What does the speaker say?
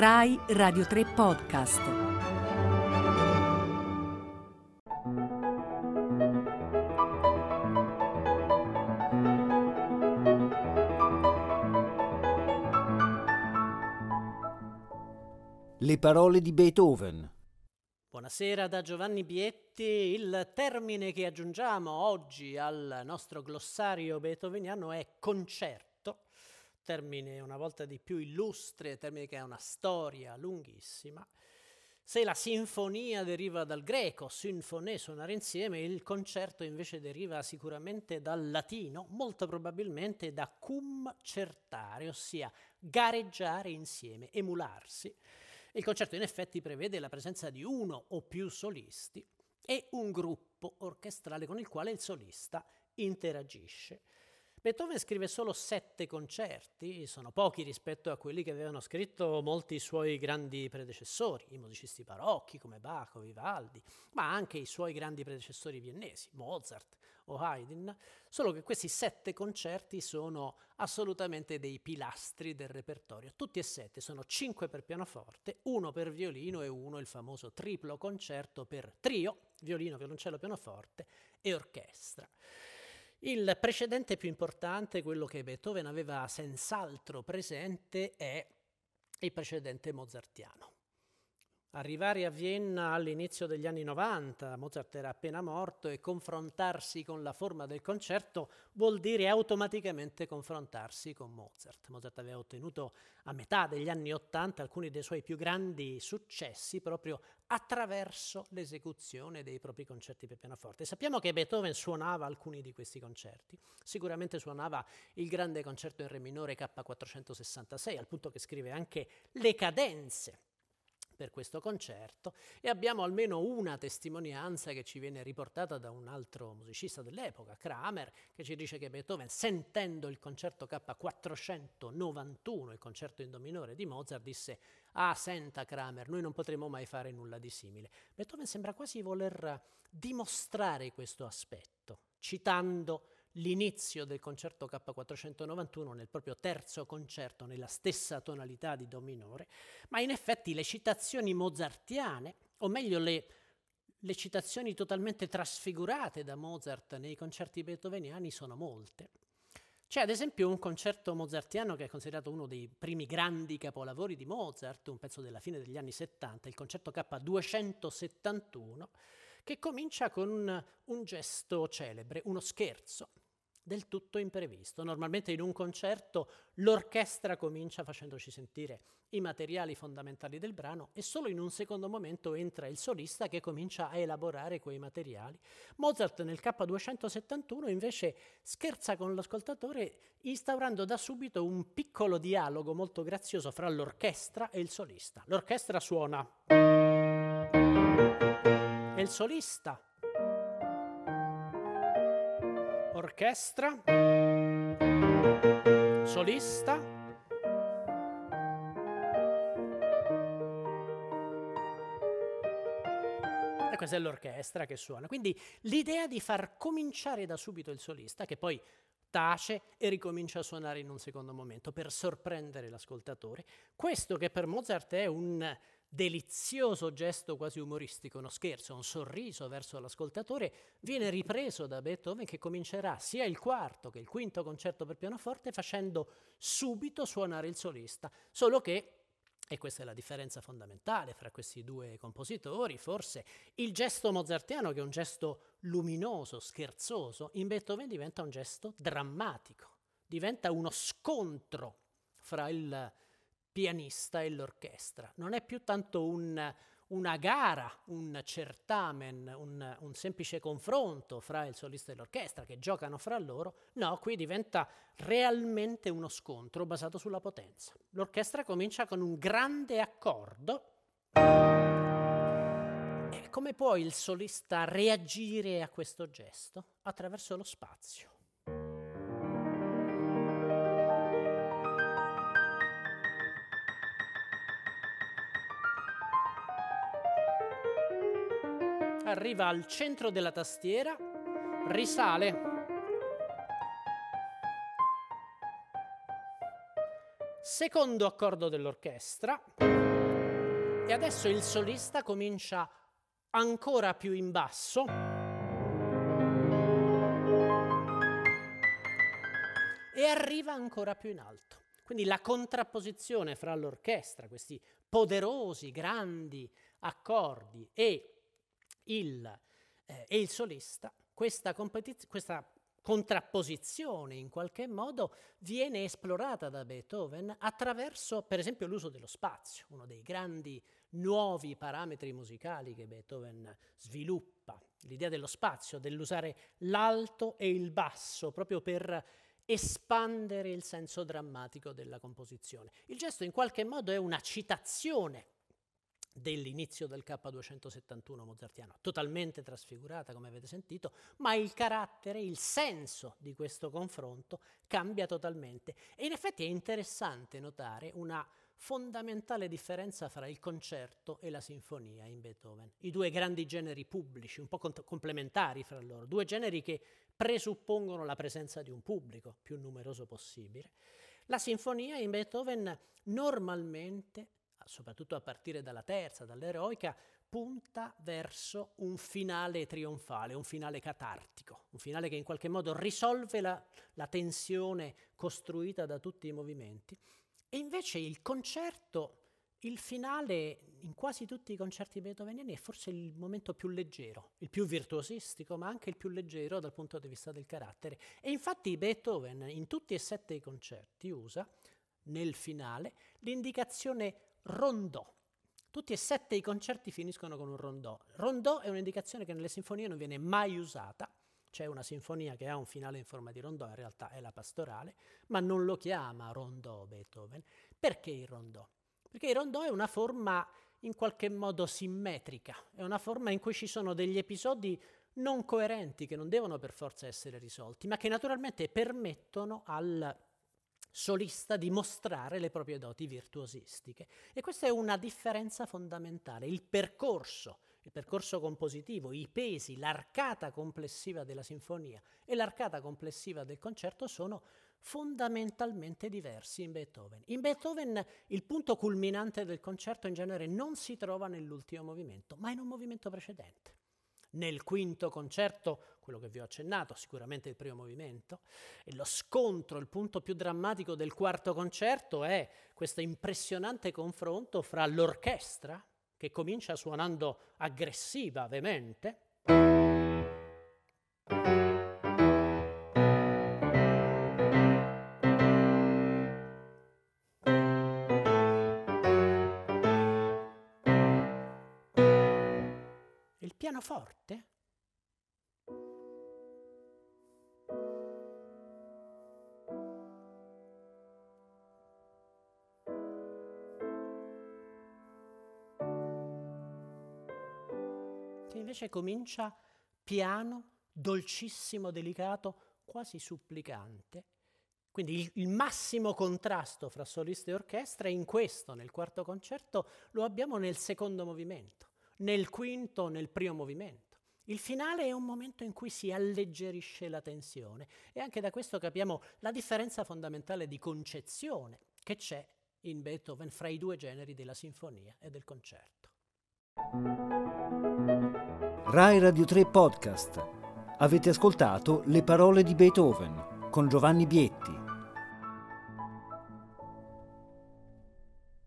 Rai Radio 3 Podcast. Le parole di Beethoven. Buonasera da Giovanni Bietti. Il termine che aggiungiamo oggi al nostro glossario beethoveniano è concerto termine una volta di più illustre, termine che ha una storia lunghissima. Se la sinfonia deriva dal greco, sinfoné, suonare insieme, il concerto invece deriva sicuramente dal latino, molto probabilmente da cum certare, ossia gareggiare insieme, emularsi. Il concerto in effetti prevede la presenza di uno o più solisti e un gruppo orchestrale con il quale il solista interagisce. Beethoven scrive solo sette concerti, sono pochi rispetto a quelli che avevano scritto molti suoi grandi predecessori, i musicisti barocchi come Bach o Vivaldi, ma anche i suoi grandi predecessori viennesi, Mozart o Haydn, solo che questi sette concerti sono assolutamente dei pilastri del repertorio. Tutti e sette sono cinque per pianoforte, uno per violino e uno il famoso triplo concerto per trio, violino, violoncello, pianoforte e orchestra. Il precedente più importante, quello che Beethoven aveva senz'altro presente, è il precedente mozartiano. Arrivare a Vienna all'inizio degli anni 90, Mozart era appena morto, e confrontarsi con la forma del concerto vuol dire automaticamente confrontarsi con Mozart. Mozart aveva ottenuto a metà degli anni 80 alcuni dei suoi più grandi successi proprio attraverso l'esecuzione dei propri concerti per pianoforte. Sappiamo che Beethoven suonava alcuni di questi concerti, sicuramente suonava il grande concerto in re minore K466, al punto che scrive anche le cadenze per questo concerto e abbiamo almeno una testimonianza che ci viene riportata da un altro musicista dell'epoca, Kramer, che ci dice che Beethoven, sentendo il concerto K491, il concerto in do minore di Mozart, disse Ah, senta Kramer, noi non potremo mai fare nulla di simile. Beethoven sembra quasi voler dimostrare questo aspetto, citando l'inizio del concerto K491 nel proprio terzo concerto nella stessa tonalità di Do minore, ma in effetti le citazioni mozartiane, o meglio le, le citazioni totalmente trasfigurate da Mozart nei concerti beethoveniani sono molte. C'è ad esempio un concerto mozartiano che è considerato uno dei primi grandi capolavori di Mozart, un pezzo della fine degli anni 70, il concerto K271, che comincia con un, un gesto celebre, uno scherzo del tutto imprevisto. Normalmente in un concerto l'orchestra comincia facendoci sentire i materiali fondamentali del brano e solo in un secondo momento entra il solista che comincia a elaborare quei materiali. Mozart nel K271 invece scherza con l'ascoltatore instaurando da subito un piccolo dialogo molto grazioso fra l'orchestra e il solista. L'orchestra suona e il solista orchestra, solista. E questa è l'orchestra che suona. Quindi l'idea di far cominciare da subito il solista, che poi tace e ricomincia a suonare in un secondo momento per sorprendere l'ascoltatore, questo che per Mozart è un delizioso gesto quasi umoristico, uno scherzo, un sorriso verso l'ascoltatore, viene ripreso da Beethoven che comincerà sia il quarto che il quinto concerto per pianoforte facendo subito suonare il solista, solo che e questa è la differenza fondamentale fra questi due compositori, forse il gesto mozartiano, che è un gesto luminoso, scherzoso, in Beethoven diventa un gesto drammatico, diventa uno scontro fra il pianista e l'orchestra. Non è più tanto un, una gara, un certamen, un, un, semplice confronto fra il solista e l'orchestra che giocano fra loro, no, qui diventa realmente uno scontro basato sulla potenza. L'orchestra comincia con un grande accordo. E come può il solista reagire a questo gesto? Attraverso lo spazio. Arriva al centro della tastiera, risale, secondo accordo dell'orchestra e adesso il solista comincia ancora più in basso. E arriva ancora più in alto. Quindi la contrapposizione fra l'orchestra, questi poderosi, grandi accordi, e il, eh, e il solista, questa, questa contrapposizione in qualche modo viene esplorata da Beethoven attraverso per esempio l'uso dello spazio, uno dei grandi nuovi parametri musicali che Beethoven sviluppa, l'idea dello spazio, dell'usare l'alto e il basso proprio per espandere il senso drammatico della composizione. Il gesto in qualche modo è una citazione dell'inizio del K271 mozartiano, totalmente trasfigurata come avete sentito, ma il carattere, il senso di questo confronto cambia totalmente. E in effetti è interessante notare una fondamentale differenza fra il concerto e la sinfonia in Beethoven, i due grandi generi pubblici, un po' cont- complementari fra loro, due generi che presuppongono la presenza di un pubblico più numeroso possibile. La sinfonia in Beethoven normalmente soprattutto a partire dalla terza, dall'eroica, punta verso un finale trionfale, un finale catartico, un finale che in qualche modo risolve la, la tensione costruita da tutti i movimenti. E invece il concerto, il finale in quasi tutti i concerti beethoveniani è forse il momento più leggero, il più virtuosistico, ma anche il più leggero dal punto di vista del carattere. E infatti Beethoven in tutti e sette i concerti usa nel finale l'indicazione rondò. Tutti e sette i concerti finiscono con un rondò. Rondò è un'indicazione che nelle sinfonie non viene mai usata. C'è una sinfonia che ha un finale in forma di rondò, in realtà è la pastorale, ma non lo chiama rondò Beethoven. Perché il rondò? Perché il rondò è una forma in qualche modo simmetrica, è una forma in cui ci sono degli episodi non coerenti che non devono per forza essere risolti, ma che naturalmente permettono al solista di mostrare le proprie doti virtuosistiche. E questa è una differenza fondamentale. Il percorso, il percorso compositivo, i pesi, l'arcata complessiva della sinfonia e l'arcata complessiva del concerto sono fondamentalmente diversi in Beethoven. In Beethoven il punto culminante del concerto in genere non si trova nell'ultimo movimento, ma in un movimento precedente nel quinto concerto, quello che vi ho accennato, sicuramente il primo movimento, e lo scontro, il punto più drammatico del quarto concerto è questo impressionante confronto fra l'orchestra, che comincia suonando aggressiva, veemente, pianoforte? Che invece comincia piano, dolcissimo, delicato, quasi supplicante. Quindi il, il, massimo contrasto fra solista e orchestra in questo, nel quarto concerto, lo abbiamo nel secondo movimento nel quinto, nel primo movimento. Il finale è un momento in cui si alleggerisce la tensione e anche da questo capiamo la differenza fondamentale di concezione che c'è in Beethoven fra i due generi della sinfonia e del concerto. Rai Radio 3 Podcast. Avete ascoltato Le parole di Beethoven con Giovanni Bietti.